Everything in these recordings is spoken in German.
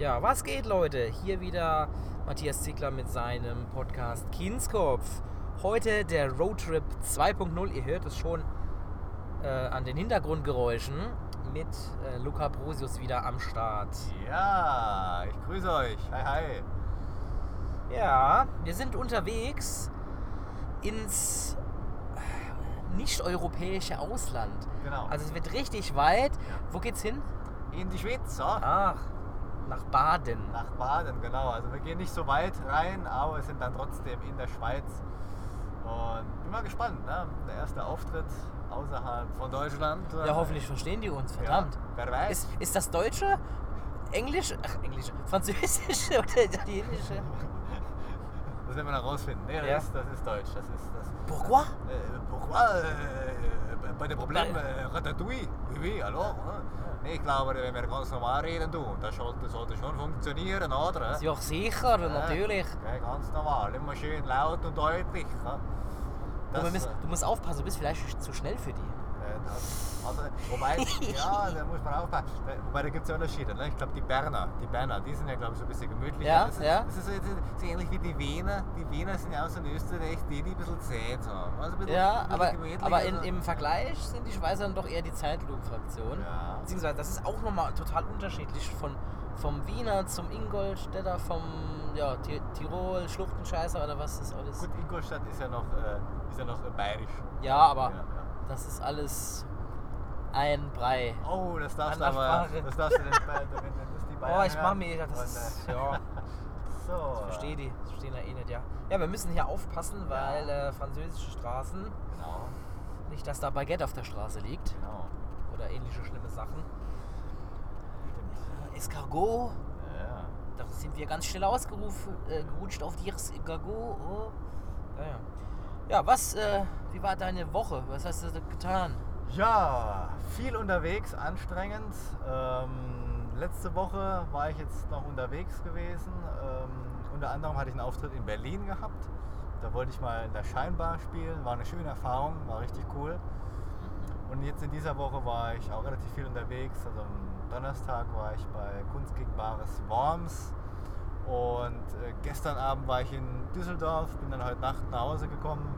Ja, was geht, Leute? Hier wieder Matthias Ziegler mit seinem Podcast Kinskopf. Heute der Roadtrip 2.0. Ihr hört es schon äh, an den Hintergrundgeräuschen mit äh, Luca Brosius wieder am Start. Ja, ich grüße euch. Hi, hi. Ja, wir sind unterwegs ins äh, nicht-europäische Ausland. Genau. Also es wird richtig weit. Ja. Wo geht's hin? In die Schweiz. Ach, nach Baden. Nach Baden, genau. Also wir gehen nicht so weit rein, aber wir sind dann trotzdem in der Schweiz. Und bin mal gespannt, ne? Der erste Auftritt außerhalb von Deutschland. Ja, hoffentlich verstehen die uns, verdammt. Ja, wer weiß. Ist, ist das Deutsche? Englisch? Ach, Englisch. Französische oder Italienische? Das werden wir noch rausfinden. Nee, das, Ja. ist, das ist Deutsch. Das ist das. Pourquoi? Äh, pourquoi? Äh, bei dem Problem äh, Ratatouille. Oui, oui, alors. Ne? Nee, ich glaube, wenn wir ganz normal reden tun, das sollte, sollte schon funktionieren, oder? Ja, sicher, Ja, natürlich. Okay, ganz normal. Immer schön laut und deutlich. ja. Du, Das, müssen, äh, du musst aufpassen, du bist vielleicht zu schnell für die. äh, das, also, wobei, ja, da muss man aufpassen. Da- Wobei, da gibt es ja Unterschiede. Ne? Ich glaube, die Berner, die Berner, die sind ja, glaube ich, so ein bisschen gemütlicher. Ja, das ist, ja. Das ist so, so ähnlich wie die Wiener. Die Wiener sind ja auch so in Österreich, die, die ein bisschen zäh haben. Also bisschen, Ja, aber, aber in, im Vergleich sind die Schweizer dann doch eher die Zeitlupenfraktion. Ja. Beziehungsweise, das ist auch nochmal total unterschiedlich von, vom Wiener zum Ingolstädter, vom ja, Ti- Tirol, Schluchtenscheißer oder was ist alles. Gut, Ingolstadt ist ja noch, äh, ist ja noch äh, bayerisch. Ja, aber Ja, ja. das ist alles ein Brei. Oh, das darfst du aber. Das darfst du wenn, wenn das die Oh, Bayern ich mach mir, das Und, ist, äh, ja, So. ich verstehe die, das verstehen ja eh nicht, ja. Ja, wir müssen hier aufpassen, weil äh, französische Straßen, Genau, nicht, dass da Baguette auf der Straße liegt genau. oder ähnliche schlimme Sachen. Stimmt. Escargot, Ja. da sind wir ganz schnell ausgerufen, äh, gerutscht auf die Escargot. Oh. Ja, ja. ja, was, äh, wie war deine Woche? Was hast du getan? Ja, viel unterwegs, anstrengend. Ähm, letzte Woche war ich jetzt noch unterwegs gewesen. Ähm, unter anderem hatte ich einen Auftritt in Berlin gehabt. Da wollte ich mal in der Scheinbar spielen. War eine schöne Erfahrung, war richtig cool. Und jetzt in dieser Woche war ich auch relativ viel unterwegs. Also am Donnerstag war ich bei Kunst gegen Bares Worms. Und äh, gestern Abend war ich in Düsseldorf, bin dann heute Nacht nach Hause gekommen.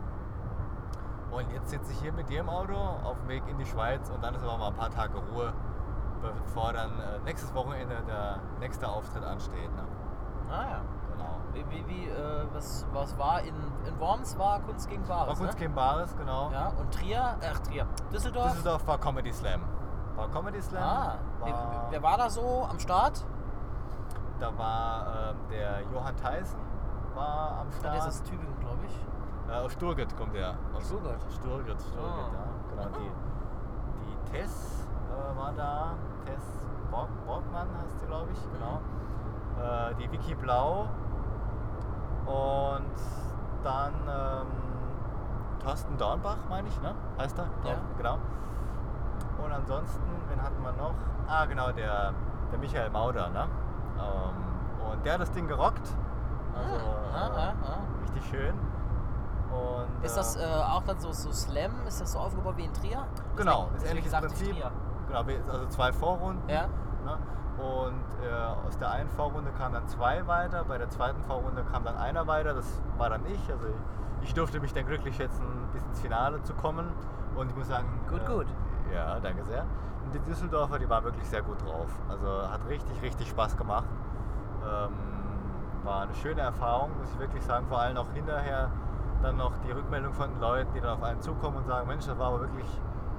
Und jetzt sitze ich hier mit dir im Auto auf dem Weg in die Schweiz und dann ist aber mal ein paar Tage Ruhe, bevor dann äh, nächstes Wochenende der nächste Auftritt ansteht. Ne? Ah ja. Genau. Wie, wie, wie äh, was, was war in, in Worms war Kunst gegen Bares, War Kunst ne? gegen Bares, genau. Ja, und Trier, ach Trier, Düsseldorf. Düsseldorf war Comedy Slam. War Comedy Slam. Ah, war, wer, war da so am Start? Da war ähm, der Johann Theissen war am Ah, Start. der ist aus Tübingen, glaube ich. Äh, aus Sturgett kommt er. Aus Stuttgart? Sturgett, Sturgett, Ah. ja. Genau, die, die Tess äh, war da. Tess Borg, Borgmann heißt sie, glaube ich, genau. Äh, die Vicky Blau. Und dann ähm, Thorsten Dornbach, meine ich, ne? Heißt er? Ja. Genau. Und ansonsten, wen hatten wir noch? Ah, genau, der, der Michael Mauder, ne? Ähm, und der hat das Ding gerockt. Also Ah, ah, äh, ah. richtig schön. Und, Ist das äh, äh, auch dann so, so Slam? Ist das so aufgebaut wie in Trier? Genau, Deswegen- ist deswegen ähnliches sagte ich Prinzip. Trier. Genau, also zwei Vorrunden. Ja. Ne? Und äh, aus der einen Vorrunde kamen dann zwei weiter, bei der zweiten Vorrunde kam dann einer weiter, das war dann ich. Also ich, durfte mich dann glücklich schätzen, bis ins Finale zu kommen. Und ich muss sagen. Gut, äh, gut. Ja, danke sehr. Und die Düsseldorfer, die war wirklich sehr gut drauf. Also hat richtig, richtig Spaß gemacht. Ähm, war eine schöne Erfahrung, muss ich wirklich sagen. Vor allem auch hinterher dann noch die Rückmeldung von den Leuten, die dann auf einen zukommen und sagen, Mensch, das war aber wirklich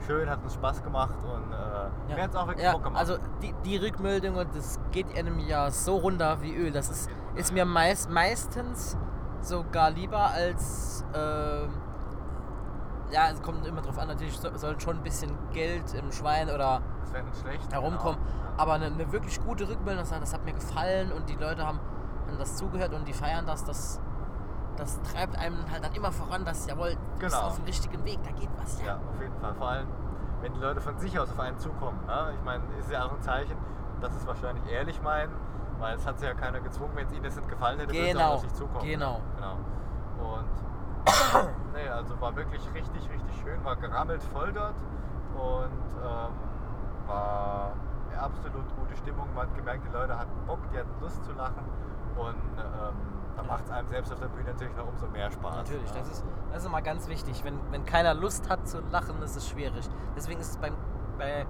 schön, hat uns Spaß gemacht und äh, mir hat es auch wirklich ja, Bock gemacht. Also die, die Rückmeldung, und das geht einem ja so runter wie Öl. Das ist, ist mir meist, meistens sogar lieber als. ähm, ja, es kommt immer drauf an, natürlich so, soll schon ein bisschen Geld im Schwein oder schlecht. herumkommen. Genau. Ja. Aber eine, eine wirklich gute Rückmeldung, das, hat- das hat mir gefallen und die Leute haben, haben das zugehört und die feiern das, das, das treibt einem halt dann immer voran, dass jawohl, du bist Genau. auf dem richtigen Weg, da geht was. Ja, auf jeden Fall. Vor allem, wenn die Leute von sich aus auf einen zukommen. Ne? Ich meine, ist ja auch ein Zeichen, dass sie es wahrscheinlich ehrlich meinen, weil es hat sich ja keiner gezwungen, wenn es ihnen das nicht gefallen hätte, würde es auch Genau, auf sich zukommen. genau. genau. Und nee, also war wirklich richtig, richtig schön, war gerammelt voll dort und ähm, war absolut gute Stimmung. Man hat gemerkt, die Leute hatten Bock, die hatten Lust zu lachen. Und es einem selbst auf der Bühne natürlich noch umso mehr Spaß. Natürlich, ne? das ist, das ist immer ganz wichtig. Wenn, wenn keiner Lust hat zu lachen, ist es schwierig. Deswegen ist es beim, bei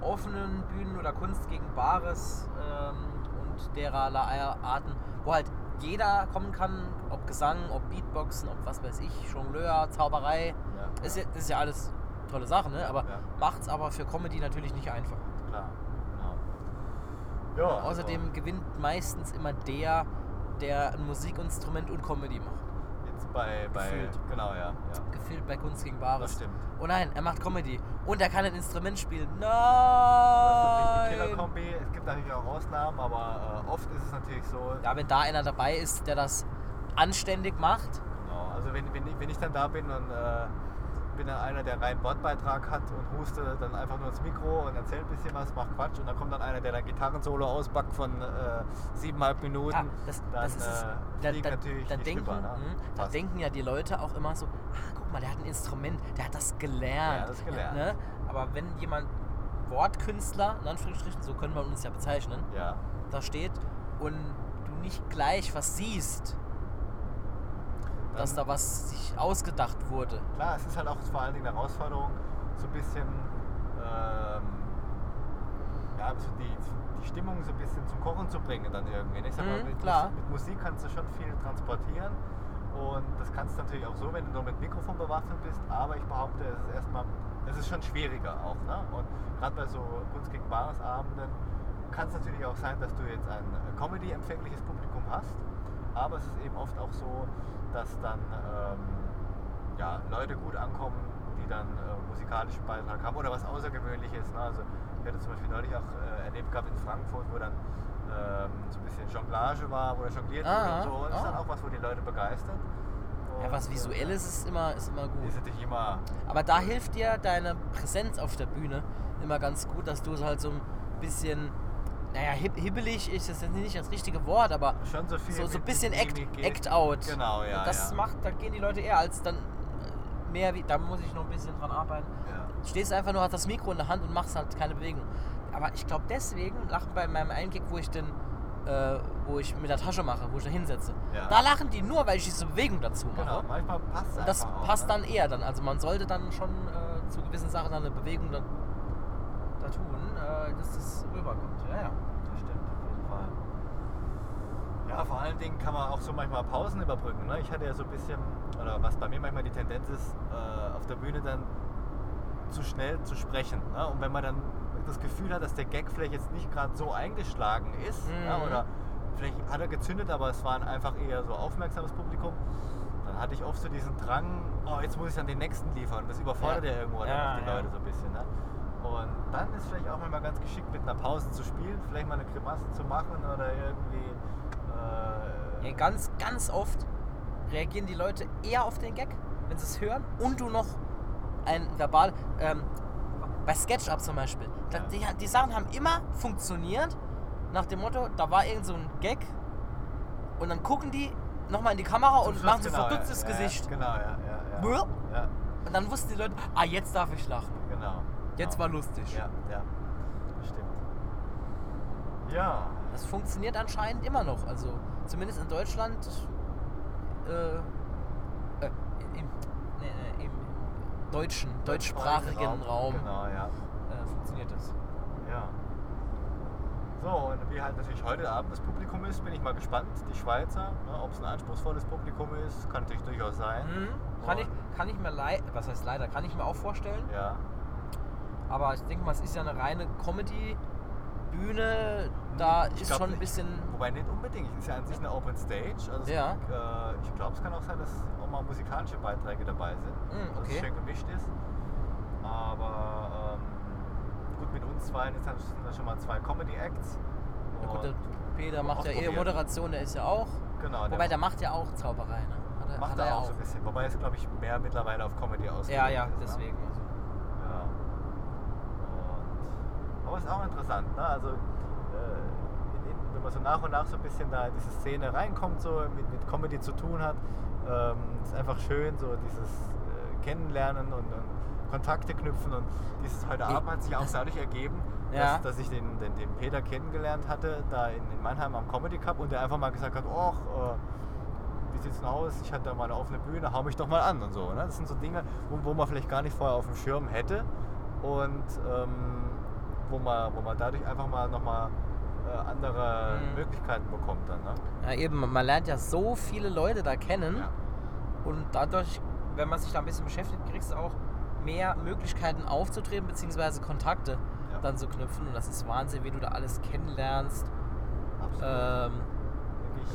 offenen Bühnen oder Kunst gegen Bares ähm, und dererlei Arten, wo halt jeder kommen kann, ob Gesang, ob Beatboxen, ob was weiß ich, Jongleur, Zauberei, Ja, ist ja. ja, ist ja alles tolle Sachen, ne? aber Ja. macht's aber für Comedy natürlich nicht einfach. Klar. Genau. Ja, also- Außerdem gewinnt meistens immer der, der ein Musikinstrument und Comedy macht. Jetzt bei, bei Gefühlt. genau, ja. ja. Gefühlt bei Kunst gegen Das Bares. stimmt. Oh nein, er macht Comedy. Und er kann ein Instrument spielen. Das ist Nein! Killer-Kombi. Es gibt natürlich auch Ausnahmen, aber äh, oft ist es natürlich so. Ja, wenn da einer dabei ist, der das anständig macht. Genau. Also wenn, wenn, ich, wenn ich dann da bin und äh, bin dann einer, der reinen Wortbeitrag hat und huste dann einfach nur ins Mikro und erzählt ein bisschen was, macht Quatsch und dann kommt dann einer, der dann Gitarrensolo auspackt von äh, siebeneinhalb Minuten. Ja, das, dann das ist es. äh, Da, da, natürlich da, denken, Schnipper, ne? mh, da Fast. denken ja die Leute auch immer so, ah, guck mal, der hat ein Instrument, der hat das gelernt. Ja, das gelernt. ne? Aber wenn jemand Wortkünstler, in Anführungsstrichen, so können wir uns ja bezeichnen, Ja. da steht und du nicht gleich was siehst, dass da was sich ausgedacht wurde. Klar, es ist halt auch vor allen Dingen eine Herausforderung, so ein bisschen ähm, ja, so die, die Stimmung so ein bisschen zum Kochen zu bringen dann irgendwie. ne? Ich sag mal, Mhm, mit, klar. Mit Musik kannst du schon viel transportieren und das kannst du natürlich auch so, wenn du nur mit Mikrofon bewaffnet bist, aber ich behaupte, es ist erstmal, es ist schon schwieriger auch. Ne? Und gerade bei so Kunst gegen Bares Abenden kann es natürlich auch sein, dass du jetzt ein äh, Comedy-empfängliches Publikum hast, aber es ist eben oft auch so, dass dann ähm, ja, Leute gut ankommen, die dann äh, musikalischen Beitrag haben oder was Außergewöhnliches. Ne? Also ich hatte zum Beispiel neulich auch äh, erlebt gehabt in Frankfurt, wo dann ähm, so ein bisschen Jonglage war, wo er jongliert wurde Ah, und so. Und das ist dann ah. auch was, wo die Leute begeistert. Ja, Und, was äh, Visuelles ist immer, ist immer gut. Ist natürlich immer Aber da hilft dir deine Präsenz auf der Bühne immer ganz gut, dass du es halt so ein bisschen, naja, hib hibbelig ist das jetzt nicht das richtige Wort, aber schon so viel. so, so ein bisschen act, act out. Genau, ja. Und das ja. macht, da gehen die Leute eher als dann äh, mehr wie, da muss ich noch ein bisschen dran arbeiten. Ja. Stehst einfach nur, hast das Mikro in der Hand und machst halt keine Bewegung. Aber ich glaube deswegen lachen bei meinem Einkick, wo ich den, äh, wo ich mit der Tasche mache, wo ich da hinsetze. Ja. Da lachen die nur, weil ich diese Bewegung dazu mache. Genau, manchmal passt Und das einfach auch, passt ne? dann eher dann. Also man sollte dann schon äh, zu gewissen Sachen dann eine Bewegung da, da tun, äh, dass das rüberkommt. Ja, ja. Das stimmt, auf jeden Fall. Ja, vor allen Dingen kann man auch so manchmal Pausen überbrücken. Ne? Ich hatte ja so ein bisschen, oder was bei mir manchmal die Tendenz ist, äh, auf der Bühne dann zu schnell zu sprechen. Ne? Und wenn man dann das Gefühl hat, dass der Gag vielleicht jetzt nicht gerade so eingeschlagen ist, Mhm. ja, oder vielleicht hat er gezündet, aber es war einfach eher so aufmerksames Publikum, dann hatte ich oft so diesen Drang, oh, jetzt muss ich dann den nächsten liefern. Das überfordert ja, Ja. irgendwo Ja, die. Leute so ein bisschen. Ne? Und dann ist vielleicht auch mal ganz geschickt, mit einer Pause zu spielen, vielleicht mal eine Grimasse zu machen oder irgendwie. Äh, Ja, ganz, ganz oft reagieren die Leute eher auf den Gag, wenn sie es hören und du noch ein verbal. Ähm, bei SketchUp zum Beispiel. Da, die, die Sachen haben immer funktioniert nach dem Motto, da war irgend so ein Gag und dann gucken die nochmal in die Kamera zum und Schluss, machen so ein genau, verdutztes ja, Gesicht. Ja, genau, ja, ja. ja Und dann wussten die Leute, ah, jetzt darf ich lachen. genau. Jetzt war lustig. Ja, ja. Das stimmt. Ja. Das funktioniert anscheinend immer noch. Also zumindest in Deutschland, äh, äh, im, nee, im deutschen, deutschsprachigen Raum Genau, ja. äh, funktioniert das. Ja. So, und wie halt natürlich heute Abend das Publikum ist, bin ich mal gespannt. Die Schweizer, ne, ob es ein anspruchsvolles Publikum ist, kann natürlich durchaus sein. Mhm. Kann, ich, kann ich mir leider, was heißt leider, kann ich mir auch vorstellen. Ja. Aber ich denke mal, es ist ja eine reine Comedy-Bühne. Da Ich ist schon ein bisschen. Wobei nicht unbedingt, es ist ja an sich eine Open Stage. Also es- Ja. äh, ich glaube, es kann auch sein, dass auch mal musikalische Beiträge dabei sind. Mm, Dass okay. es schön gemischt ist. Aber ähm, gut, mit uns zwei jetzt sind da schon mal zwei Comedy-Acts. Ja, gut, der Peter macht ja eh ausprobieren. Moderation, der ist ja auch. Genau, der Wobei der macht ja auch Zauberei, ne? Hat er, macht er er ja auch so ein bisschen. Wobei es, glaube ich, mehr mittlerweile auf Comedy ausgelegt Ja, ja, ne? deswegen. Also. Ja. Ist auch interessant, ne? Also, äh, in, in, wenn man so nach und nach so ein bisschen da in diese Szene reinkommt, so mit, mit Comedy zu tun hat, ähm, ist einfach schön, so dieses äh, Kennenlernen und, und Kontakte knüpfen. Und dieses heute Abend hat sich auch dadurch ergeben, Ja. dass, dass ich den, den, den Peter kennengelernt hatte, da in, in Mannheim am Comedy Cup und der einfach mal gesagt hat, oh, äh, wie sieht's denn aus? Ich hatte da mal eine offene Bühne, hau mich doch mal an und so. Ne? Das sind so Dinge, wo, wo man vielleicht gar nicht vorher auf dem Schirm hätte und ähm, wo, man, wo man dadurch einfach mal nochmal äh, andere Mhm. Möglichkeiten bekommt dann. Ne? Ja, eben, man lernt ja so viele Leute da kennen Ja. und dadurch, wenn man sich da ein bisschen beschäftigt, kriegst du auch mehr Möglichkeiten aufzutreten, beziehungsweise Kontakte Ja. dann zu knüpfen und das ist Wahnsinn, wie du da alles kennenlernst Absolut. ähm,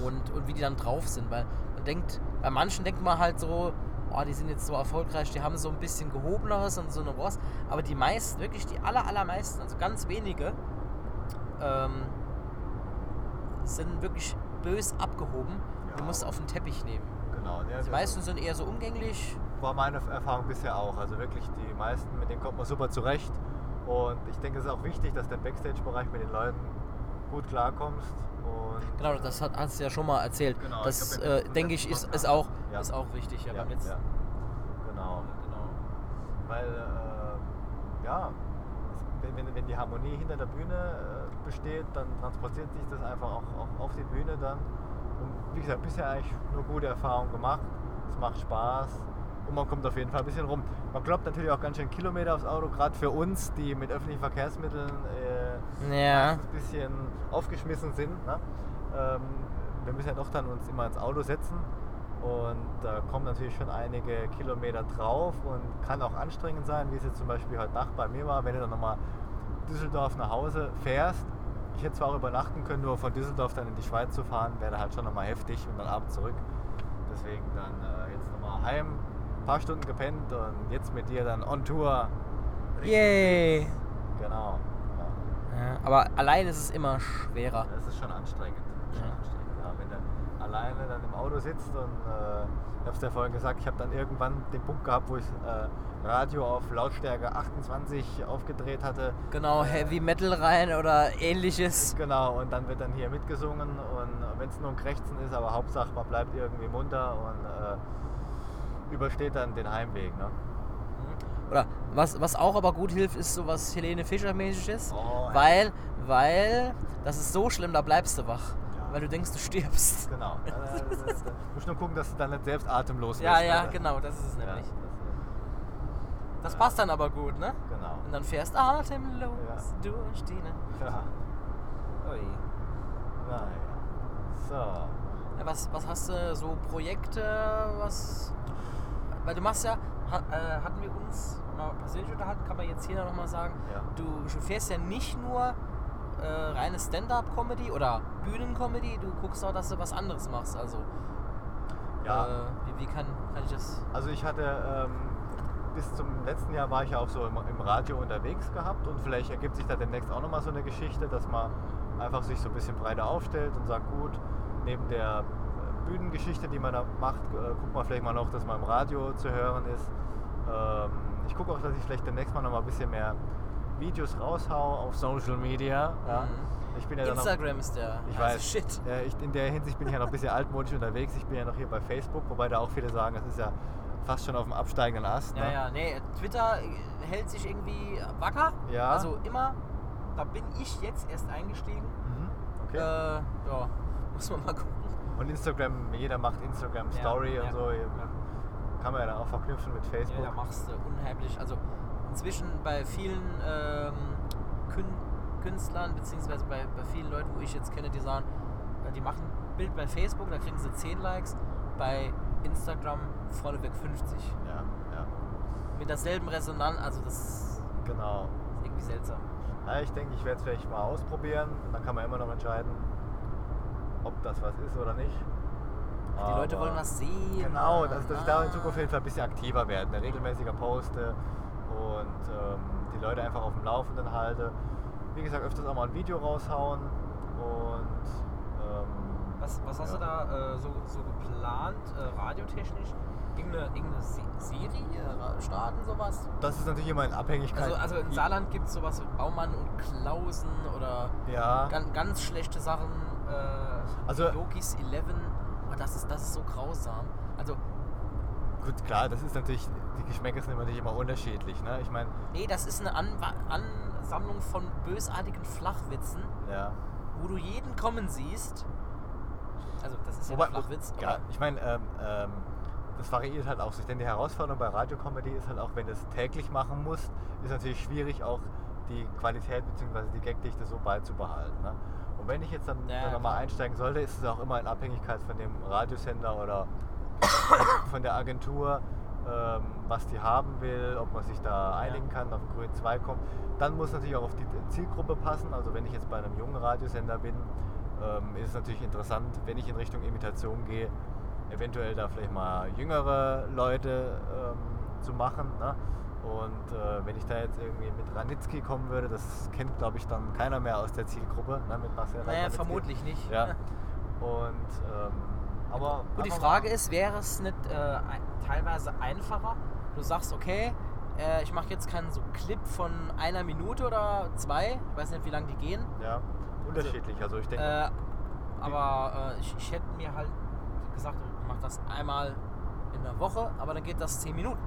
und, und wie die dann drauf sind, weil man denkt, bei manchen denkt man halt so, oh, die sind jetzt so erfolgreich, die haben so ein bisschen gehobeneres und so eine Ross, aber die meisten, wirklich die aller, allermeisten, also ganz wenige, ähm, sind wirklich bös abgehoben. Ja. musst du auf den Teppich nehmen. genau. Ja, Die meisten sind eher so umgänglich. war meine Erfahrung bisher auch. Also wirklich die meisten, mit denen kommt man super zurecht. Und ich denke, es ist auch wichtig, dass im Backstage-Bereich mit den Leuten gut klarkommst. Und Genau, das hat, hast du ja schon mal erzählt. Genau, das, äh, denke ich, ist, ist, auch, Ja. ist auch wichtig. Ja, ja, beim letzten. ja. Genau. Genau. Weil, äh, ja, wenn, wenn die Harmonie hinter der Bühne äh, besteht, dann transportiert sich das einfach auch, auch auf die Bühne dann. Und wie gesagt, bisher eigentlich nur gute Erfahrungen gemacht. Es macht Spaß und man kommt auf jeden Fall ein bisschen rum. Man kloppt natürlich auch ganz schön Kilometer aufs Auto, gerade für uns, die mit öffentlichen Verkehrsmitteln äh, Ja. ein bisschen aufgeschmissen sind. Ne? Ähm, wir müssen ja doch dann uns immer ins Auto setzen und da kommen natürlich schon einige Kilometer drauf und kann auch anstrengend sein, wie es jetzt zum Beispiel heute Nacht bei mir war, wenn du dann nochmal Düsseldorf nach Hause fährst. Ich hätte zwar auch übernachten können, nur von Düsseldorf dann in die Schweiz zu fahren, wäre halt schon nochmal heftig und dann abends zurück. Deswegen dann äh, jetzt nochmal heim, ein paar Stunden gepennt und jetzt mit dir dann on Tour. Yay! Genau. Ja. Aber allein ist es immer schwerer. Das ist schon anstrengend. Schon Ja. anstrengend ja. Wenn du alleine dann im Auto sitzt und äh, ich habe es ja vorhin gesagt, ich habe dann irgendwann den Punkt gehabt, wo ich äh, Radio auf Lautstärke 28 aufgedreht hatte. Genau, Äh, Heavy Metal rein oder ähnliches. Genau, und dann wird dann hier mitgesungen und wenn es nur ein Krächzen ist, aber Hauptsache man bleibt irgendwie munter und äh, übersteht dann den Heimweg. Ne? Oder was, was auch aber gut hilft, ist sowas Helene Fischer-mäßiges. Oh, ja. weil, weil, das ist so schlimm, da bleibst du wach. Ja. Weil du denkst, du stirbst. Genau. Äh, äh, äh, musst nur gucken, dass du dann nicht selbst atemlos Ja, wirst. ja, ne? genau, das ist es Ja, nämlich. das, passt dann aber gut, ne? genau. Und dann fährst atemlos Ja. durch die Nacht. Ja. Ui. Naja. So. Ja, was, was hast du so Projekte, was. Weil du machst ja, ha, äh, hatten wir uns mal persönlich unterhalten, kann man jetzt hier noch mal sagen. Ja. Du, du fährst ja nicht nur äh, reine Stand-up-Comedy oder Bühnen-Comedy, du guckst auch, dass du was anderes machst. Also, Ja. äh, wie, wie kann, kann ich das. Also ich hatte ähm, bis zum letzten Jahr war ich ja auch so im, im Radio unterwegs gehabt und vielleicht ergibt sich da demnächst auch nochmal so eine Geschichte, dass man einfach sich so ein bisschen breiter aufstellt und sagt, gut, neben der äh, Bühnengeschichte, die man da macht, äh, guckt man vielleicht mal noch, dass man im Radio zu hören ist. Ähm, ich gucke auch, dass ich vielleicht demnächst mal noch mal ein bisschen mehr Videos raushau auf Social Media. Ja. Mhm. Ich bin ja dann noch, Instagram ist der. ich heiße weiß. Shit. Ja, ich, in der Hinsicht bin ich ja noch ein bisschen altmodisch unterwegs. Ich bin ja noch hier bei Facebook, wobei da auch viele sagen, das ist ja fast schon auf dem absteigenden Ast. Ja, ne? ja, nee, Twitter äh, hält sich irgendwie wacker. Ja. Also immer, da bin ich jetzt erst eingestiegen. Mhm. Okay. Äh, ja, muss man mal gucken. und Instagram, jeder macht Instagram Story ja, und so. Kann man ja dann auch verknüpfen mit Facebook. Ja, da machst du unheimlich. Also inzwischen bei vielen ähm, Kün Künstlern, beziehungsweise bei, bei vielen Leuten, wo ich jetzt kenne, die sagen, äh, die machen ein Bild bei Facebook, da kriegen sie 10 Likes, bei Instagram vorneweg 50. ja, ja, Mit derselben Resonanz, also das ist genau. irgendwie seltsam. Ja, ich denke, ich werde es vielleicht mal ausprobieren. Und dann kann man immer noch entscheiden, ob das was ist oder nicht. Die Leute wollen was sehen. Genau, dass, dass ich da in. Zukunft auf jeden Fall ein bisschen aktiver werde, ne? regelmäßiger poste und ähm, die Leute einfach auf dem Laufenden halte. Wie gesagt, öfters auch mal ein Video raushauen und ähm, Was, was hast Ja. du da äh, so, so geplant, äh, radiotechnisch? Irgendeine, irgendeine Se- Serie ra- starten, sowas? das ist natürlich immer in Abhängigkeit. Also, also in Saarland gibt es sowas wie Baumann und Klausen oder Ja, ganz, ganz schlechte Sachen. Äh, Also- Yogis 11. Aber das ist, das ist so grausam. Also gut, klar, das ist natürlich, die Geschmäcker sind natürlich immer unterschiedlich. Ne? Ich meine, Nee, das ist eine Anwa Ansammlung von bösartigen Flachwitzen, ja. wo du jeden kommen siehst. Also, das ist ja Wobei, ein Flachwitz. ja, ich meine, ähm, ähm, das variiert halt auch sich. Denn die Herausforderung bei Radiocomedy ist halt auch, wenn du es täglich machen musst, ist natürlich schwierig, auch die Qualität bzw. die Gagdichte so beizubehalten. Ne? Und wenn ich jetzt dann, Ja, dann nochmal klar. einsteigen sollte, ist es auch immer in Abhängigkeit von dem Radiosender oder von der Agentur, ähm, was die haben will, ob man sich da einigen kann, auf grünen Zweig kommt. Dann muss natürlich auch auf die Zielgruppe passen. Also wenn ich jetzt bei einem jungen Radiosender bin, ähm, ist es natürlich interessant, wenn ich in Richtung Imitation gehe, eventuell da vielleicht mal jüngere Leute ähm, zu machen. Ne? Und äh, wenn ich da jetzt irgendwie mit Ranitzky kommen würde, das kennt glaube ich dann keiner mehr aus der Zielgruppe, ne? mit Marcel Naja, Reich-Ranitzky. vermutlich nicht. Ja. Und ähm, aber Gut, die Frage ist, wäre es nicht äh, teilweise einfacher? Du sagst, okay, äh, ich mache jetzt keinen so Clip von einer Minute oder zwei, ich weiß nicht, wie lange die gehen, Ja, unterschiedlich. Also ich denke, äh, aber äh, ich, ich hätte mir halt gesagt, ich mache das einmal in der Woche, aber dann geht das zehn Minuten.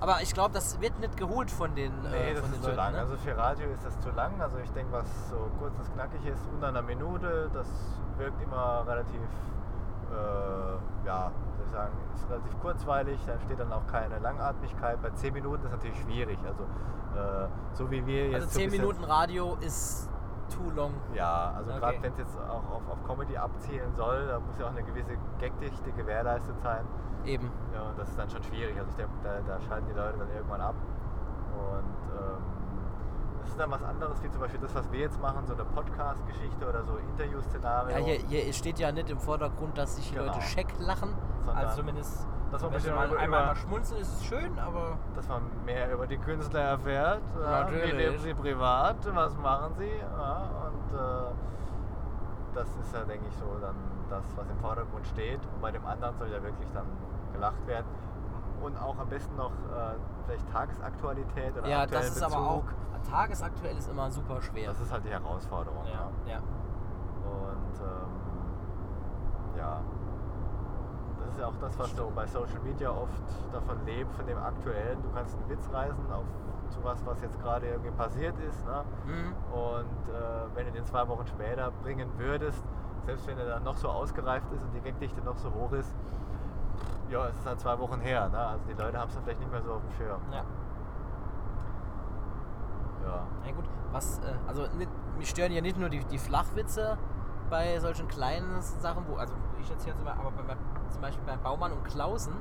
Aber ich glaube, das wird nicht geholt von den, nee, äh, das von ist den zu Leuten. lang. Ne? Also für Radio ist das zu lang. Also ich denke, was so kurz und knackig ist, unter einer Minute, das wirkt immer relativ, äh, ja, soll ich sagen, ist relativ kurzweilig. Da entsteht dann auch keine Langatmigkeit. Bei zehn Minuten ist natürlich schwierig. Also äh, so wie wir jetzt also so zehn ein bisschen- Minuten Radio ist too long. Ja, also Okay. gerade wenn es jetzt auch auf, auf Comedy abzielen soll, da muss ja auch eine gewisse Gagdichte gewährleistet sein. Eben. Ja, und das ist dann schon schwierig. Also ich denke, da, da schalten die Leute dann irgendwann ab. Und ähm, das ist dann was anderes, wie zum Beispiel das, was wir jetzt machen, so eine Podcast-Geschichte oder so Interview-Szenario. Ja, hier, hier steht ja nicht im Vordergrund, dass sich die Genau. Leute scheck lachen. Sondern, also zumindest, dass man ein wenn bisschen mal über- einmal mal schmunzeln, ist es schön, aber dass man mehr über die Künstler erfährt. Ja, wie leben sie privat? Was machen sie? Ja, und äh, das ist ja, denke ich, so dann das, was im Vordergrund steht. Und bei dem anderen soll ja wirklich dann gelacht werden. Und auch am besten noch äh, vielleicht Tagesaktualität oder ja, das ist Bezug. aber auch tagesaktuell ist immer super schwer. Das ist halt die Herausforderung. ja, ne? ja. Und ähm, ja, das ist ja auch das, was so bei Social Media oft davon lebt, von dem Aktuellen. Du kannst einen Witz reißen auf zu was, was jetzt gerade irgendwie passiert ist. Ne? Mhm. Und äh, wenn du den zwei Wochen später bringen würdest, selbst wenn er dann noch so ausgereift ist und die Gagdichte noch so hoch ist, ja, es ist halt zwei Wochen her. Ne? Also die Leute haben es dann vielleicht nicht mehr so auf dem Schirm. Ja. Ja. Na gut, was, äh, also mich stören ja nicht nur die, die Flachwitze bei solchen kleinen Sachen, wo, also ich jetzt hier Beispiel, aber bei, zum Beispiel bei Baumann und Klausen,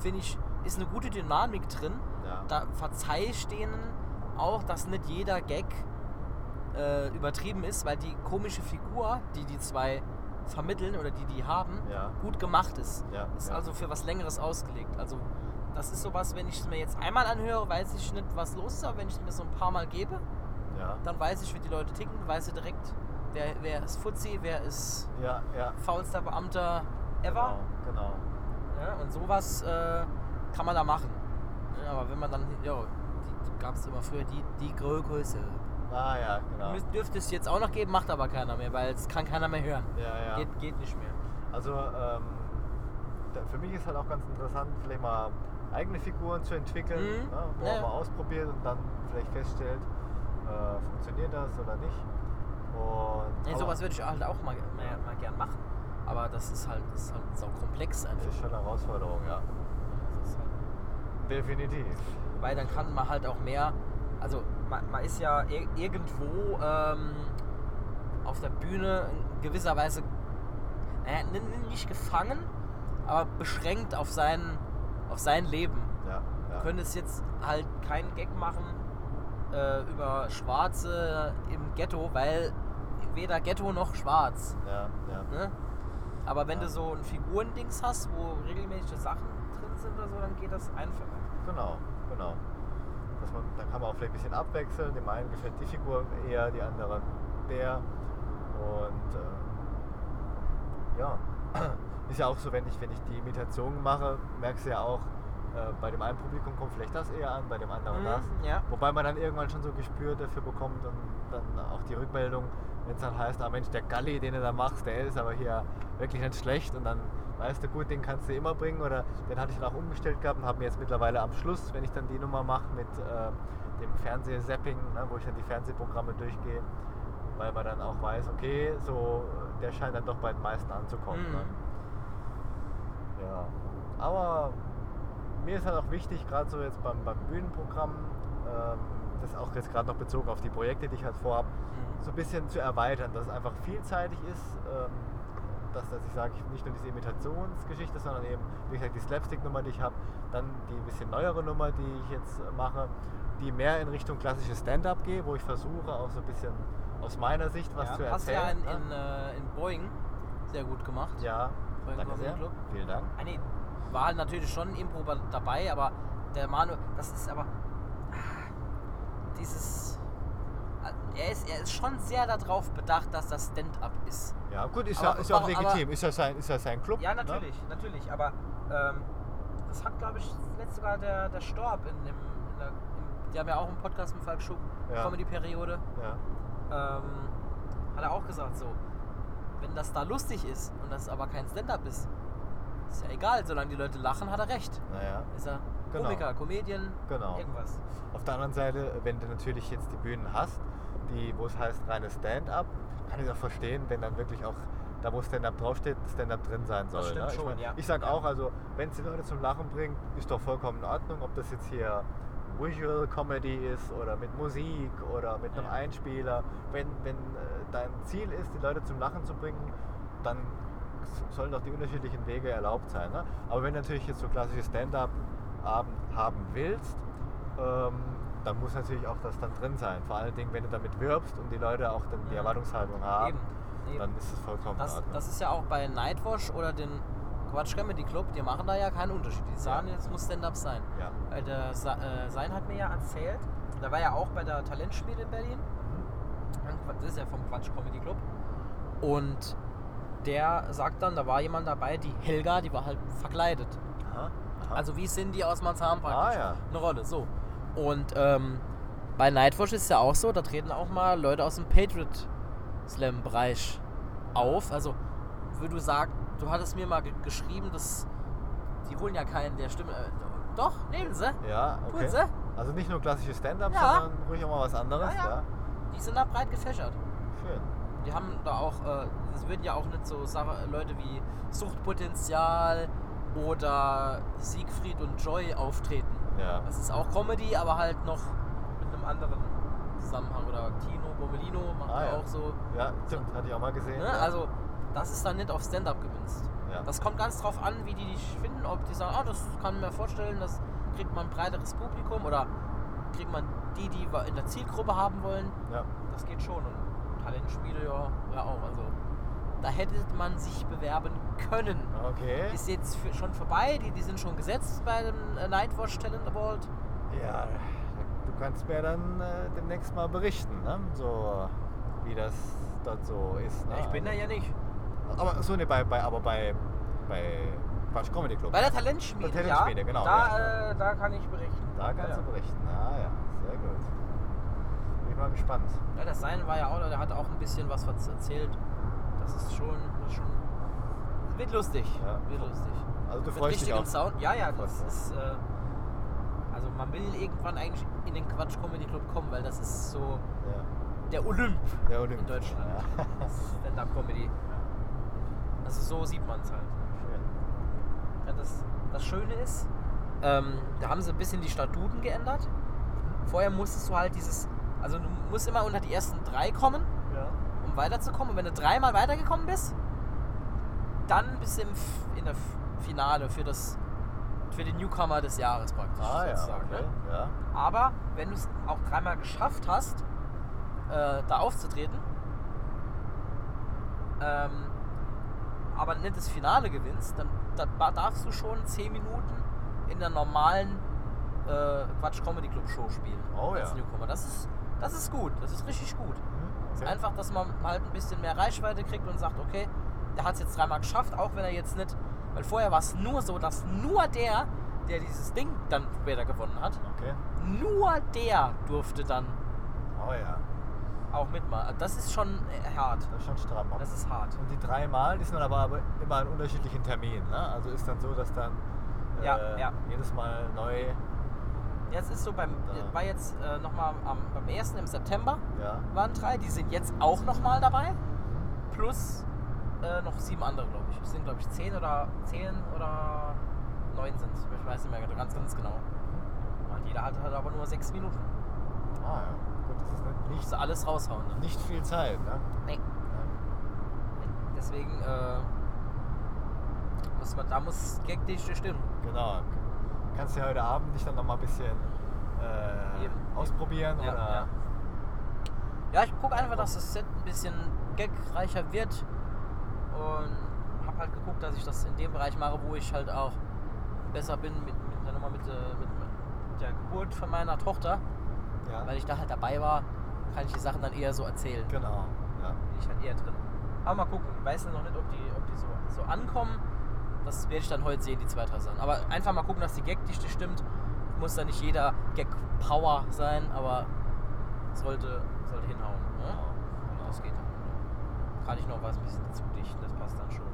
finde ich, ist eine gute Dynamik drin. Ja. Da verzeih ich denen auch, dass nicht jeder Gag äh, übertrieben ist, weil die komische Figur, die die zwei vermitteln oder die die haben, Ja. gut gemacht ist. Ja, Ist also für was Längeres ausgelegt. Also das ist sowas, wenn ich es mir jetzt einmal anhöre, weiß ich nicht, was los ist, aber wenn ich es mir so ein paar Mal gebe, dann weiß ich, wie die Leute ticken, weiß ich direkt, wer, wer ist Fuzzi, wer ist ja. faulster Beamter ever. Genau, genau. Ja, und sowas äh, kann man da machen. Ja, aber wenn man dann, ja, die, gab es immer früher die, die Größe. Ah ja, genau. Dürfte es jetzt auch noch geben, macht aber keiner mehr, weil es kann keiner mehr hören. Ja, ja. Geht, geht nicht mehr. Also ähm, da, für mich ist halt auch ganz interessant, vielleicht mal eigene Figuren zu entwickeln, Mhm. ne, wo Ja. man mal ausprobiert und dann vielleicht feststellt, äh, funktioniert das oder nicht. Und Nee, sowas würde ich halt auch mal, mal, mal gern machen. Aber das ist halt, das ist halt so komplex das einfach. ist schon eine Herausforderung, ja. Das halt, Definitiv. Wobei dann kann man halt auch mehr, also man, man ist ja ir irgendwo ähm, auf der Bühne in gewisser Weise, naja, nicht gefangen, aber beschränkt auf sein, auf sein Leben. Ja, ja. Du könntest jetzt halt keinen Gag machen äh, über Schwarze im Ghetto, weil weder Ghetto noch Schwarz. ja, ja. Ne? Aber wenn Ja. du so ein Figurendings hast, wo regelmäßige Sachen drin sind oder so, dann geht das einfacher. Genau, genau. Dass man, dann kann man auch vielleicht ein bisschen abwechseln. Dem einen gefällt die Figur eher, die anderen der. Und äh, ja, ist ja auch so, wenn ich, wenn ich die Imitation mache, merkst du ja auch, äh, bei dem einen Publikum kommt vielleicht das eher an, bei dem anderen Mhm, das. ja. Wobei man dann irgendwann schon so Gespür dafür bekommt und dann auch die Rückmeldung, wenn es dann heißt, ah Mensch, der Galli, den du da machst, der ist aber hier wirklich nicht schlecht und dann weißt du, gut, den kannst du immer bringen oder den hatte ich dann auch umgestellt gehabt und habe mir jetzt mittlerweile am Schluss, wenn ich dann die Nummer mache mit äh, dem Fernsehzapping, ne, wo ich dann die Fernsehprogramme durchgehe, weil man dann auch weiß, okay, so der scheint dann doch bei den meisten anzukommen. Mhm. Ne? Ja, aber mir ist halt auch wichtig, gerade so jetzt beim, beim Bühnenprogramm, ähm, das auch jetzt gerade noch bezogen auf die Projekte, die ich halt vorhabe, Mhm. so ein bisschen zu erweitern, dass es einfach vielseitig ist, ähm, dass, dass ich sage, nicht nur diese Imitationsgeschichte, sondern eben, wie gesagt, die Slapstick-Nummer, die ich habe, dann die bisschen neuere Nummer, die ich jetzt mache, die mehr in Richtung klassisches Stand-up geht, wo ich versuche, auch so ein bisschen aus meiner Sicht was ja. zu Hast du erzählen. ja in, ne? in, äh, in Boeing sehr gut gemacht. ja, Boeing danke sehr. Club. Vielen Dank. Ah, nee, war halt natürlich schon Impro ba- dabei, aber der Manu, das ist aber dieses. ah, Er ist, er ist schon sehr darauf bedacht, dass das Stand-up ist. Ja, gut, ist, Aber- ja, ist ja auch aber- legitim. ist, ja sein, ist ja sein Club. Ja, ne? natürlich, natürlich. Aber ähm, das hat, glaube ich, letzt sogar der, der Storb in dem. In der, im, die haben ja auch einen Podcast mit Falk Schuck, Ja. Comedy-Periode. Ja. Ähm, hat er auch gesagt, so. Wenn das da lustig ist und das aber kein Stand-up ist, ist ja egal, solange die Leute lachen, hat er recht. Naja, Ist er Genau. Komiker, Comedian, Genau. irgendwas. Auf der anderen Seite, wenn du natürlich jetzt die Bühnen hast, die, wo es heißt reines Stand-up, kann ich auch verstehen, wenn dann wirklich auch da, wo Stand-up draufsteht, Stand-up drin sein soll. stimmt ne? ich schon, mein, ja. ich sag Ja. auch, also wenn es die Leute zum Lachen bringt, ist doch vollkommen in Ordnung, ob das jetzt hier Visual Comedy ist oder mit Musik oder mit einem Ja. Einspieler. Wenn, wenn äh, dein Ziel ist, die Leute zum Lachen zu bringen, dann sollen doch die unterschiedlichen Wege erlaubt sein. Ne? Aber wenn natürlich jetzt so klassische Stand-up-Abend haben willst, ähm, dann muss natürlich auch das dann drin sein. Vor allen Dingen, wenn du damit wirbst und die Leute auch dann die Mhm. Erwartungshaltung haben, Eben, eben. dann ist es vollkommen Das, das ist ja auch bei Nightwash oder den Quatsch Comedy Club, die machen da ja keinen Unterschied. Die sagen, Ja. es muss Stand-up sein. ja. Weil der Sa äh, Sein hat mir ja erzählt, der war ja auch bei der Talentschmiede in Berlin. Das ist ja vom Quatsch Comedy Club. Und der sagt dann, da war jemand dabei, die Helga, die war halt verkleidet. Aha. Aha. Also wie Cindy aus Marzahn praktisch. Ah, ja. Eine Rolle, so. Und ähm, bei Nightwatch ist ja auch so, da treten auch mal Leute aus dem Patriot Slam Bereich auf. Also, wie du sagst, du hattest mir mal ge geschrieben, dass die holen ja keinen der Stimme. Äh, doch, nehmen sie. ja, okay. sie. Also nicht nur klassisches Stand-up, Ja. sondern ruhig auch mal was anderes. Ja, ja. Die sind da breit gefächert. Schön. Die haben da auch, äh, es würden ja auch nicht so Sache, Leute wie Suchtpotenzial oder Siegfried und Joy auftreten. Ja. Das ist auch Comedy, aber halt noch mit einem anderen Zusammenhang. Oder Tino Bommelino macht Ah, ja auch so. Ja, stimmt, hatte ich auch mal gesehen. Ne? ja. Also, das ist dann nicht auf Stand-up gemünzt. Ja. Das kommt ganz drauf an, wie die dich finden. Ob die sagen, ah, das kann ich mir vorstellen, das kriegt man ein breiteres Publikum. Oder kriegt man die, die wir in der Zielgruppe haben wollen. ja. Das geht schon. Und Talentschmiede ja, ja auch. Also, da hätte man sich bewerben können. Okay. Ist jetzt für, schon vorbei, die, die sind schon gesetzt bei dem äh, Nightwatch Talent Award. Ja, du kannst mir dann äh, demnächst mal berichten, ne? so wie das dort so ist. Ne? ich bin da ja nicht. Aber so ne, bei, bei, aber bei, bei Quatsch Comedy Club. Bei der Talentschmiede, Bei der Talentschmiede, ja, genau, Da, ja. Äh, da kann ich berichten. Da kannst ja, du berichten. Ah ja, sehr gut. Bin ich mal gespannt. Ja, das Sein war ja auch, der hat auch ein bisschen was erzählt. Das ist schon, das ist schon wird lustig. Ja. Wird lustig. Also du Mit freust dich auch. Sound. Ja, ja, das ist. Äh, also man will irgendwann eigentlich in den Quatsch Comedy Club kommen, weil das ist so Ja. der Olymp Der Olymp. in Deutschland. Ja. Stand-up Comedy. Also so sieht man es halt. Schön. Ja, das, das Schöne ist, ähm, da haben sie ein bisschen die Statuten geändert. Vorher musstest du halt dieses, also du musst immer unter die ersten drei kommen, Ja. Weiterzukommen. Und wenn du dreimal weitergekommen bist, dann bist du im, in der Finale für das für den Newcomer des Jahres praktisch. Ah ja, okay. ne? Ja. Aber wenn du es auch dreimal geschafft hast, äh, da aufzutreten, ähm, aber nicht das Finale gewinnst, dann, dann darfst du schon 10 Minuten in der normalen äh, Quatsch Comedy Club Show spielen. Oh als ja. Newcomer. Das ist, das ist gut, das ist richtig gut. Mhm, Einfach, dass man halt ein bisschen mehr Reichweite kriegt und sagt, okay, der hat es jetzt dreimal geschafft, auch wenn er jetzt nicht. Weil vorher war es nur so, dass nur der, der dieses Ding dann später gewonnen hat, Okay. nur der durfte dann Oh ja, auch mitmachen. Das ist schon äh, hart. das ist schon stramm. Das ist hart. Und die dreimal, die sind dann aber, immer an unterschiedlichen Terminen. Ne? Also ist dann so, dass dann äh, Ja, ja. jedes Mal neu. Ja, es ist so beim, Da. war jetzt äh, nochmal beim ersten im September Ja. waren drei, die sind jetzt auch nochmal dabei. Plus äh, noch sieben andere, glaube ich. Es sind, glaube ich, zehn oder zehn oder neun sind Ich weiß nicht mehr ganz, ganz genau. Und jeder hat halt aber nur sechs Minuten. Ah ja. Gut, das ist nicht, Musst du alles raushauen. Ne? nicht viel Zeit. Ne? Nee. Ja. Deswegen äh, muss man, da muss Gagdichte stimmen. Genau. Kannst du ja heute Abend dich dann noch mal ein bisschen äh, ausprobieren Ja, oder ja. Ja, ich gucke einfach, dass das Set ein bisschen gagreicher wird und habe halt geguckt, dass ich das in dem Bereich mache, wo ich halt auch besser bin mit, mit der Nummer mit, äh, mit, mit der Geburt von meiner Tochter, ja. weil ich da halt dabei war, kann ich die Sachen dann eher so erzählen. genau. Ja. Bin ich halt eher drin. Aber mal gucken, ich weiß noch nicht, ob die, ob die so, so ankommen. Das werde ich dann heute sehen, die zwei, drei Sachen. Aber einfach mal gucken, dass die Gagdichte stimmt. Muss da nicht jeder Gag-Power sein, aber sollte, sollte hinhauen. Ne? Genau. Das geht dann. Kann ich noch was ein bisschen dazu dichten, das passt dann schon.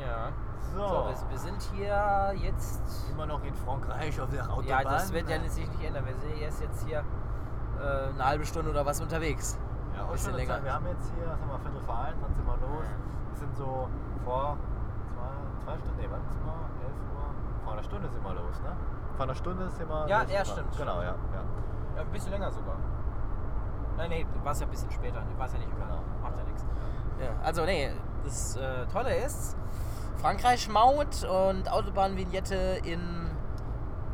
Ja. So, So, wir, wir sind hier jetzt. immer noch in Frankreich auf der Autobahn. Ja, das wird ja sich nicht ändern. Wir sind erst jetzt hier äh, eine halbe Stunde oder was unterwegs. Bisschen länger. Zeit. Wir haben jetzt hier, was haben wir, Viertel vor eins, wann sind wir los? Wir sind so vor zwei, zwei Stunden, nee, wann sind wir? 11 Uhr? Vor einer Stunde sind wir los, ne? Vor einer Stunde sind wir Ja, los. ja, stimmt, Genau, ja, ja. Ja, ein bisschen länger sogar. Nein, nee, du warst ja ein bisschen später. Du warst ja nicht immer. Genau. Macht ja nichts. Ja, also, nee, das äh, Tolle ist, Frankreich Maut und Autobahnvignette in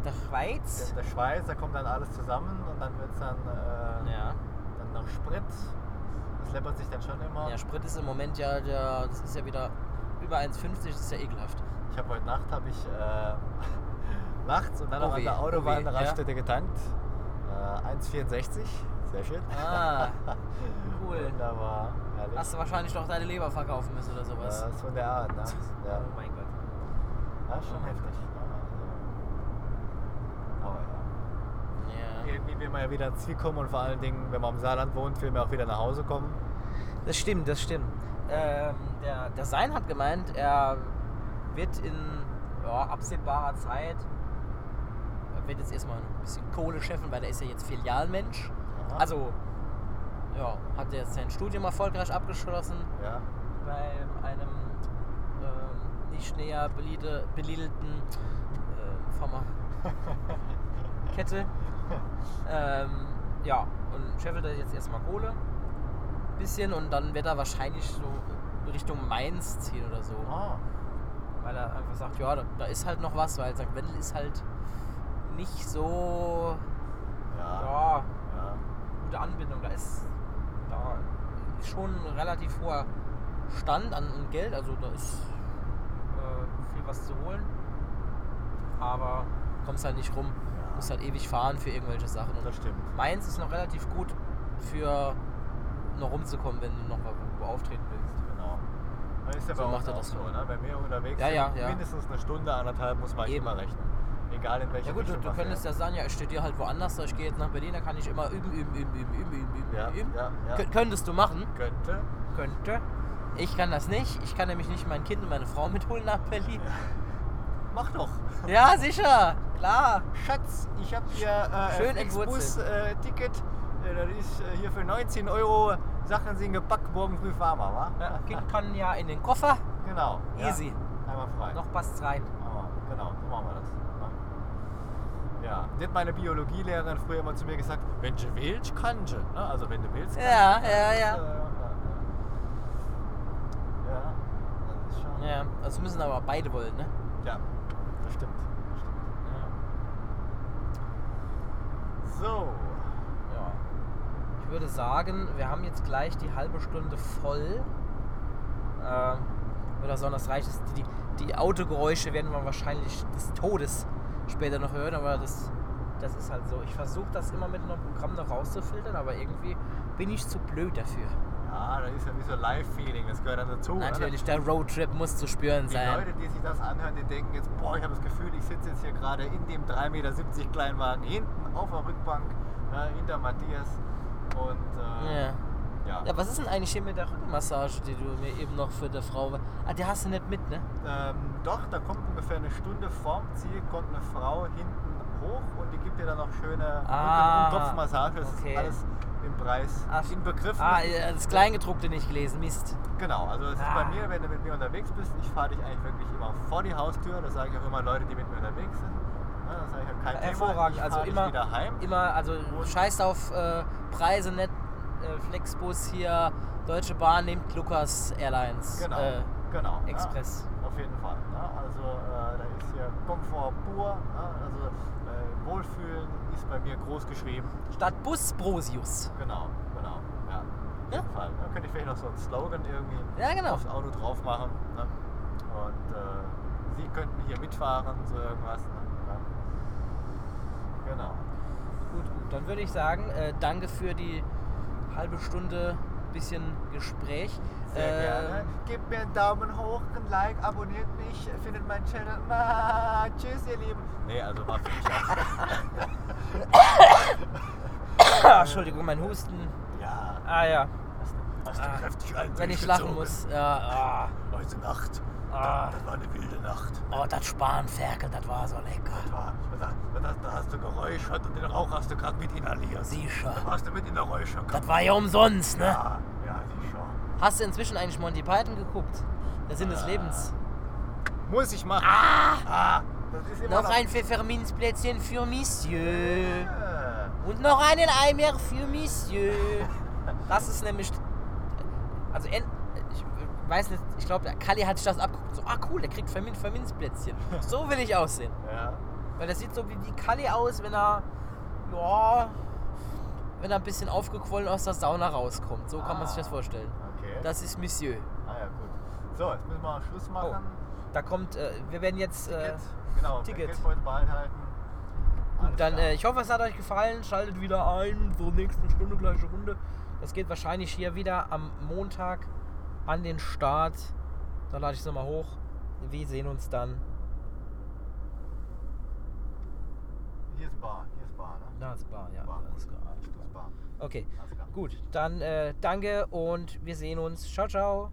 der Schweiz. In der Schweiz, da kommt dann alles zusammen und dann wird es dann, äh, Ja. dann noch Sprit. Das läppert sich dann schon immer. ja, Sprit ist im Moment ja, der, das ist ja wieder über 1,50, das ist ja ekelhaft. Ich habe heute Nacht, habe ich äh, nachts und dann Oh noch an der oh Autobahn in der ja. Raststätte getankt. Äh, 1,64, sehr schön. Ah, cool. Wunderbar, herrlich. Hast du wahrscheinlich doch deine Leber verkaufen müssen oder Ja, sowas. ist von der Art, ne? Ja. Oh mein Gott. Ja, schon Oh. heftig. Ne? Also, aber ja. Ja. Irgendwie will man ja wieder ins Ziel kommen und vor allen Dingen, wenn man im Saarland wohnt, will man auch wieder nach Hause kommen. Das stimmt, das stimmt. Ähm, der, der Sein hat gemeint, er wird in ja, absehbarer Zeit, er wird jetzt erstmal ein bisschen Kohle scheffeln, weil er ist ja jetzt Filialmensch. Aha. Also, ja, hat er jetzt sein Studium erfolgreich abgeschlossen Ja. bei einem ähm, nicht näher beliede, beliedelten äh, Kette. Ähm, ja, und scheffelt er jetzt erstmal Kohle. Bisschen und dann wird er wahrscheinlich so Richtung Mainz ziehen oder so. Ah, Weil er einfach sagt, ja, da, da ist halt noch was, weil St. Wendel ist halt nicht so ja. ja, ja. gute Anbindung. Da ist da ist schon ein relativ hoher Stand an, Geld, also da ist äh, viel was zu holen. Aber kommst halt nicht rum. Ja. Musst halt ewig fahren für irgendwelche Sachen. Und Das stimmt. Mainz ist noch relativ gut für noch rumzukommen, wenn du noch mal wo auftreten willst. Genau. Das ist ja So bei macht uns er auch das so, schon. ne? Wenn wir unterwegs Ja, ja, ja. mindestens eine Stunde, anderthalb muss man Eben. immer rechnen. Egal in welche Ja gut, du, Richtung du man könntest ja sagen, ja, ich studiere halt woanders, ich gehe jetzt nach Berlin, da kann ich immer üben, üben, üben, üben, üben, üben, üben, Ja, üben. ja, ja. Kö- Könntest du machen. Könnte. Könnte. Ich kann das nicht. Ich kann nämlich nicht mein Kind und meine Frau mitholen nach Berlin. Mach doch. Ja, sicher. Klar. Schatz, ich habe hier äh, Schön Flixbus-Ticket. Äh, das ist äh, hier für 19 Euro Sachen sind gepackt, morgen früh fahren wir, wa? Ja, kind kann ja in den Koffer. Genau. ja. Easy. Einmal frei. Noch passt's rein. Aber genau, so machen wir das. Ja, die hat meine Biologielehrerin früher immer zu mir gesagt, wenn du willst, kannst du. Ne? Also wenn du willst, kannst Ja, du. ja, ja. Ja, ja, ja. ja das ist schon. Ja, also müssen aber beide wollen, ne? Ja, das stimmt. Das stimmt. So. Ja. Ich würde sagen, wir haben jetzt gleich die halbe Stunde voll. Ähm, oder so, das reicht. es. Die, die, die Autogeräusche werden wir wahrscheinlich des Todes später noch hören, aber das, das ist halt so. Ich versuche das immer mit einem Programm noch rauszufiltern, aber irgendwie bin ich zu blöd dafür. Ja, da ist ja wie so Live-Feeling, das gehört dann dazu. oder? Natürlich, der Roadtrip muss zu spüren Die sein. Leute, die sich das anhören, die denken jetzt, boah, ich habe das Gefühl, ich sitze jetzt hier gerade in dem 3,70 Meter Kleinwagen hinten auf der Rückbank ja, hinter Matthias. Und äh, Ja. ja. Ja, was ist denn eigentlich hier mit der Rückenmassage, die du mir eben noch für die Frau. Ah, die hast du nicht mit, ne? Ähm, doch, da kommt ungefähr eine Stunde vorm Ziel, kommt eine Frau hinten hoch und die gibt dir dann noch schöne Ah, Rücken- und Kopfmassage. Das okay. ist alles im Preis Ach, inbegriffen. Ah, Das ist- das Kleingedruckte nicht gelesen, Mist. Genau, also es ist Ah. bei mir, wenn du mit mir unterwegs bist, ich fahre dich eigentlich wirklich immer vor die Haustür. Das sage ich auch immer Leute, die mit mir unterwegs sind. Ja, das sage ich auch kein Thema. Hervorragend, Ich also immer, wieder heim. immer, also Und- scheiß auf äh, Preise, nicht äh, Flexbus hier, Deutsche Bahn nimmt Lukas Airlines. Genau, Äh, genau. Express. Ja, auf jeden Fall. Ja, also äh, da ist hier Komfort pur. Ja, also äh, Wohlfühlen ist bei mir groß geschrieben. statt Bus Brosius. Genau, genau. Ja, auf Ja. jeden Fall. Da könnte ich vielleicht noch so einen Slogan irgendwie Ja, genau. aufs Auto drauf machen. Ne? Und äh, Sie könnten hier mitfahren, so irgendwas. Ne? Genau. Gut, gut. Dann würde ich sagen, äh, danke für die halbe Stunde bisschen Gespräch. Sehr Äh, gerne. Gebt mir einen Daumen hoch, ein Like, abonniert mich, findet meinen Channel. Ma, tschüss, ihr Lieben. Nee, also war für mich Ah, Entschuldigung, mein Husten. Ja, Ah ja, hast, du Ah, kräftig ein. wenn ich lachen muss. Ja, ah. Heute Nacht. Ah. Das war eine wilde Nacht. Oh, das Spanferkel, das war so lecker. Das war, da, da, da hast du geräuschert und den Rauch hast du gerade mit inhaliert. Sicher. Da warst du mit in der Räucherkammer. Das war ja umsonst, ne? Ja. Hast du inzwischen eigentlich Monty Python geguckt? Der Sinn des Ah. Lebens. Muss ich machen. Ah! Ah, das ist immer Noch ein Pfefferminzplätzchen für Monsieur. Äh, Und noch einen Eimer für Monsieur. Das ist nämlich. Also, ich weiß nicht, ich glaube, Kali hat sich das abgeguckt. So, ah, cool, der kriegt Vermin Verminzplätzchen. So will ich aussehen. Ja. Weil das sieht so wie die Kali aus, wenn er. Ja. Wenn er ein bisschen aufgequollen aus der Sauna rauskommt. So kann man sich das Ah, vorstellen. Das ist Monsieur. ah ja, gut. So, jetzt müssen wir Schluss machen. Da kommt, äh, wir werden jetzt. Äh, Ticket. Genau, Ticket. Geldbeutel behalten. Alles dann, äh, ich hoffe, es hat euch gefallen. Schaltet wieder ein zur nächsten Stunde, gleiche Runde. Das geht wahrscheinlich hier wieder am Montag an den Start. Da lade ich es nochmal hoch. Wir sehen uns dann. Hier ist Bar, hier ist Bar, ne? Da ist Bar, ja. Bar, da ist. Bar. Das ist Bar. Okay. Gut. Dann äh, danke und wir sehen uns. Ciao, ciao.